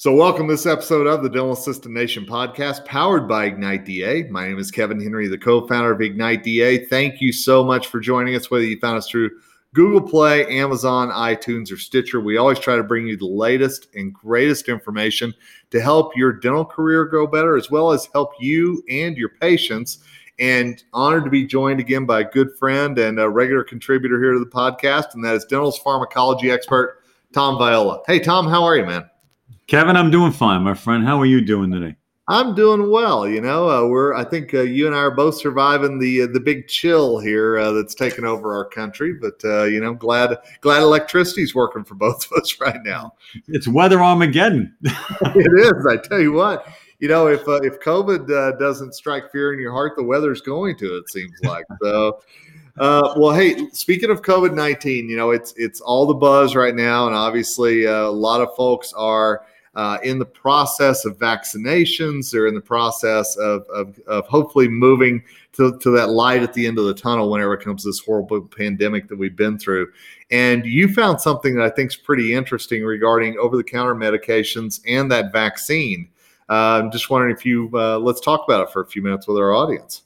So, welcome to this episode of the Dental Assistant Nation podcast powered by Ignite DA. My name is Kevin Henry, the co founder of Ignite DA. Thank you so much for joining us, whether you found us through Google Play, Amazon, iTunes, or Stitcher. We always try to bring you the latest and greatest information to help your dental career go better, as well as help you and your patients. And honored to be joined again by a good friend and a regular contributor here to the podcast, and that is dental's pharmacology expert, Tom Viola. Hey, Tom, how are you, man? Kevin, I'm doing fine, my friend. How are you doing today? I'm doing well. You know, uh, we're I think uh, you and I are both surviving the uh, the big chill here uh, that's taken over our country. But uh, you know, glad glad electricity's working for both of us right now. It's weather Armageddon. it is. I tell you what. You know, if uh, if COVID doesn't strike fear in your heart, the weather's going to. It seems like so. well, hey, speaking of COVID nineteen, you know it's it's all the buzz right now, and obviously a lot of folks are uh, in the process of vaccinations. They're in the process of, of, of hopefully moving to, to that light at the end of the tunnel whenever it comes to this horrible pandemic that we've been through. And you found something that I think is pretty interesting regarding over the counter medications and that vaccine. Uh, I'm just wondering if you uh, let's talk about it for a few minutes with our audience.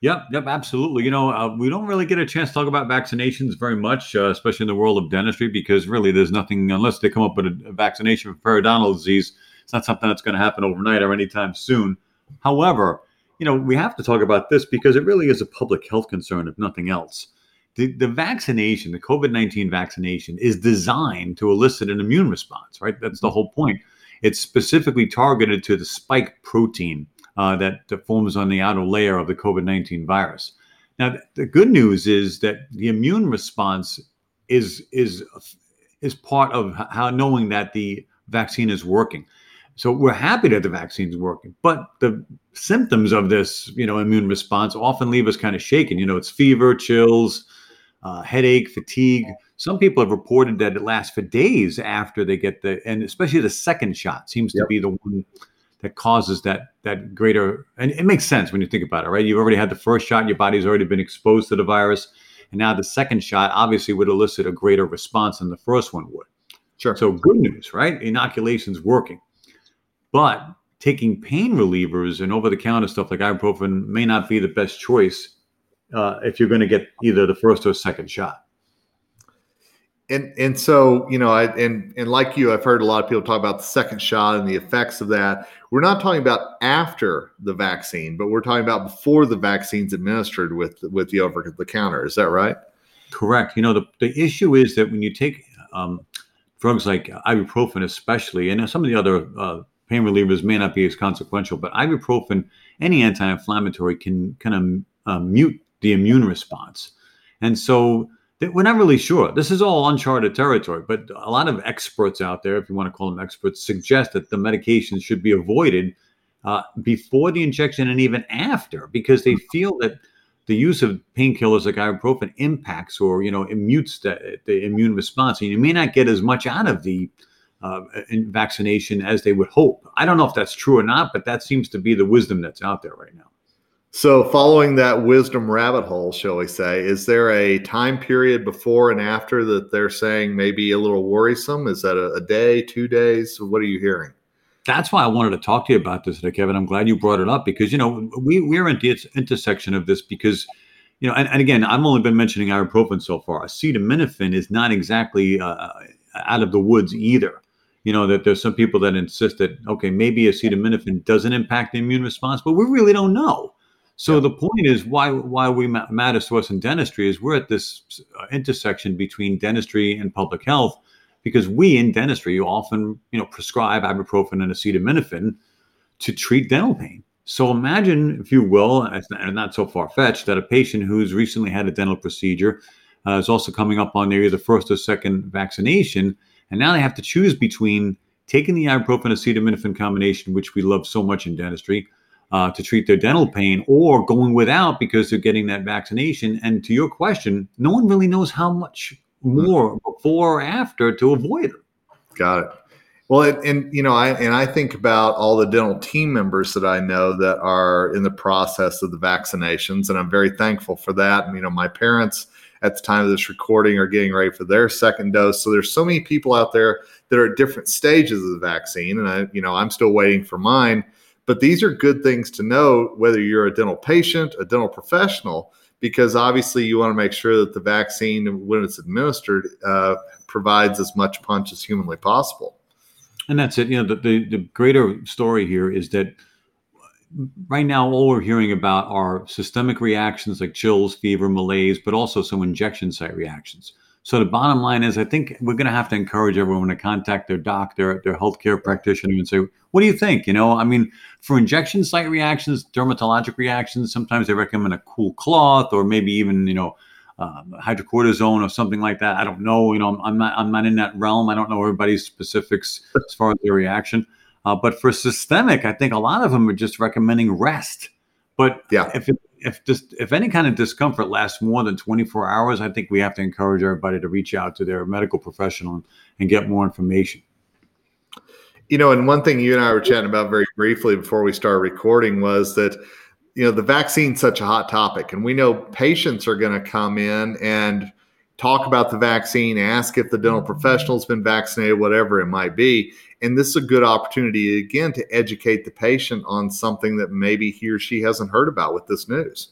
Yep, yep, absolutely. You know, uh, we don't really get a chance to talk about vaccinations very much, uh, especially in the world of dentistry, because really there's nothing, unless they come up with a, a vaccination for periodontal disease, it's not something that's going to happen overnight or anytime soon. However, you know, we have to talk about this because it really is a public health concern, if nothing else. The, the vaccination, the COVID 19 vaccination, is designed to elicit an immune response, right? That's the whole point. It's specifically targeted to the spike protein uh, that, forms on the outer layer of the COVID 19 virus. Now, the good news is that the immune response is, is, is part of how knowing that the vaccine is working. So we're happy that the vaccine is working, but the symptoms of this, you know, immune response often leave us kind of shaken. You know, it's fever, chills, uh, headache, fatigue. Some people have reported that it lasts for days after they get the, and especially the second shot seems yep. to be the one that causes that that greater and it makes sense when you think about it right? You've already had the first shot your body's already been exposed to the virus and now the second shot obviously would elicit a greater response than the first one would. Sure. So good news right? Inoculation's working. But taking pain relievers and over-the-counter stuff like ibuprofen may not be the best choice uh, if you're going to get either the first or second shot and and so you know, I and and like you, I've heard a lot of people talk about the second shot and the effects of that. We're not talking about after the vaccine, but we're talking about before the vaccine's administered with with the over the counter. Is that right? Correct. You know, the the issue is that when you take um, drugs like ibuprofen, especially, and some of the other uh, pain relievers may not be as consequential, but ibuprofen, any anti-inflammatory, can kind of uh, mute the immune response, and so we're not really sure. This is all uncharted territory, but a lot of experts out there, if you want to call them experts, suggest that the medications should be avoided uh, before the injection and even after, because they feel that the use of painkillers like ibuprofen impacts or you know mutes the, the, immune response, and you may not get as much out of the uh, vaccination as they would hope. I don't know if that's true or not, but that seems to be the wisdom that's out there right now. So, following that wisdom rabbit hole, shall we say, is there a time period before and after that they're saying maybe a little worrisome? Is that a, a day, two days? What are you hearing? That's why I wanted to talk to you about this Kevin. I'm glad you brought it up because you know we we're at the intersection of this because you know, and, and again, I've only been mentioning ibuprofen so far. Acetaminophen is not exactly uh, out of the woods either. You know that there's some people that insist that okay, maybe acetaminophen doesn't impact the immune response, but we really don't know. So yeah. the point is why why we ma- matters to us in dentistry is we're at this uh, intersection between dentistry and public health because we in dentistry often you know prescribe ibuprofen and acetaminophen to treat dental pain. So imagine, if you will, and not so far fetched, that a patient who's recently had a dental procedure uh, is also coming up on their either first or second vaccination, and now they have to choose between taking the ibuprofen acetaminophen combination, which we love so much in dentistry, uh, to treat their dental pain or going without because they're getting that vaccination. And to your question, no one really knows how much more before or after to avoid it. Got it. Well, and, and, you know, I and I think about all the dental team members that I know that are in the process of the vaccinations, and I'm very thankful for that. And, you know, my parents at the time of this recording are getting ready for their second dose. So there's so many people out there that are at different stages of the vaccine, and I, you know, I'm still waiting for mine. But these are good things to know whether you're a dental patient, a dental professional, because obviously you want to make sure that the vaccine, when it's administered, uh, provides as much punch as humanly possible. And that's it. You know, the, the, the greater story here is that right now all we're hearing about are systemic reactions like chills, fever, malaise, but also some injection site reactions. So the bottom line is, I think we're going to have to encourage everyone to contact their doctor, their healthcare practitioner, and say, "What do you think?" You know, I mean, for injection site reactions, dermatologic reactions, sometimes they recommend a cool cloth or maybe even you know um, hydrocortisone or something like that. I don't know. You know, I'm not I'm not in that realm. I don't know everybody's specifics as far as their reaction. Uh, but for systemic, I think a lot of them are just recommending rest. But yeah. if it, if just if any kind of discomfort lasts more than 24 hours, I think we have to encourage everybody to reach out to their medical professional and, get more information. You know, and one thing you and I were chatting about very briefly before we started recording was that you know the vaccine's such a hot topic, and we know patients are going to come in and talk about the vaccine, ask if the dental mm-hmm. professional's been vaccinated, whatever it might be. And this is a good opportunity, again, to educate the patient on something that maybe he or she hasn't heard about with this news.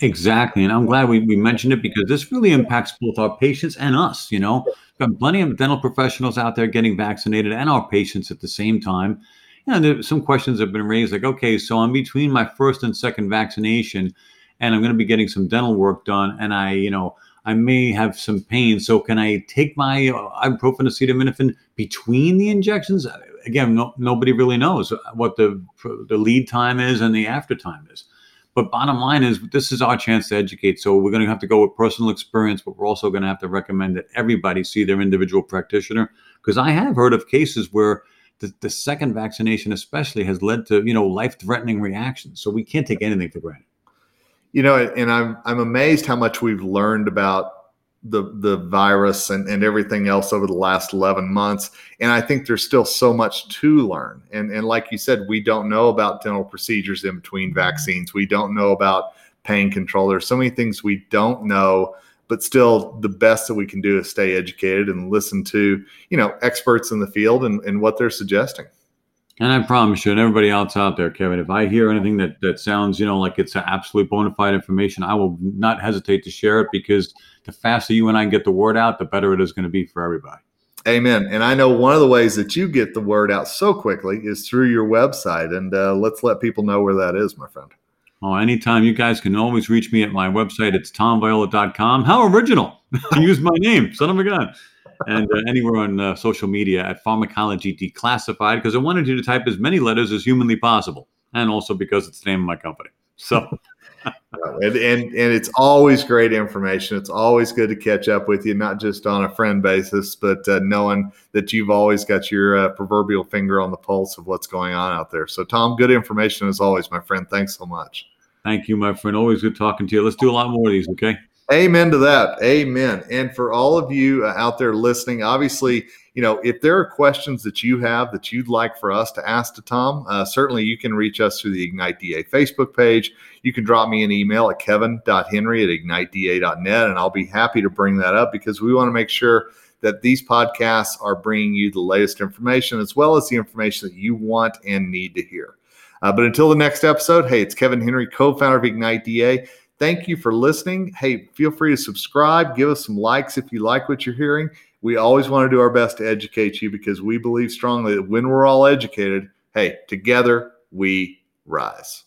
Exactly. And I'm glad we, we mentioned it because this really impacts both our patients and us. You know, got plenty of dental professionals out there getting vaccinated and our patients at the same time. And some questions have been raised like, okay, so I'm between my first and second vaccination and I'm going to be getting some dental work done. And I, you know, I may have some pain. So can I take my uh, ibuprofen, acetaminophen between the injections? Again, no, nobody really knows what the the lead time is and the after time is. But bottom line is, this is our chance to educate. So we're going to have to go with personal experience, but we're also going to have to recommend that everybody see their individual practitioner. Because I have heard of cases where the, the second vaccination, especially, has led to you know life threatening reactions. So we can't take anything for granted you know, and I'm I'm amazed how much we've learned about the the virus and, and everything else over the last 11 months. And i think there's still so much to learn. And and like you said we don't know about dental procedures in between vaccines. We don't know about pain control. There's so many things we don't know but still the best that we can do is stay educated and listen to you know experts in the field and, and what they're suggesting and I promise you, and everybody else out there, Kevin, if I hear anything that that sounds, you know, like it's absolute bona fide information, I will not hesitate to share it because the faster you and I get the word out, the better it is going to be for everybody. Amen. And I know one of the ways that you get the word out so quickly is through your website. And uh, let's let people know where that is, my friend. Oh, anytime. You guys can always reach me at my website. It's tomviola.com. How original. Use my name, son of a gun and uh, anywhere on uh, social media at Pharmacology Declassified because I wanted you to type as many letters as humanly possible, and also because it's the name of my company. So. and, and and it's always great information. It's always good to catch up with you, not just on a friend basis, but uh, knowing that you've always got your uh, proverbial finger on the pulse of what's going on out there. So, Tom, good information as always, my friend. Thanks so much. Thank you, my friend. Always good talking to you. Let's do a lot more of these, okay? Amen to that. Amen. And for all of you uh, out there listening, obviously, you know, if there are questions that you have that you'd like for us to ask to Tom, uh, certainly you can reach us through the Ignite DA Facebook page. You can drop me an email at kevin.henry at igniteda.net, and I'll be happy to bring that up because we want to make sure that these podcasts are bringing you the latest information as well as the information that you want and need to hear. Uh, but until the next episode, hey, it's Kevin Henry, co founder of Ignite DA. Thank you for listening. Hey, feel free to subscribe, give us some likes if you like what you're hearing. We always want to do our best to educate you because we believe strongly that when we're all educated, hey, together we rise.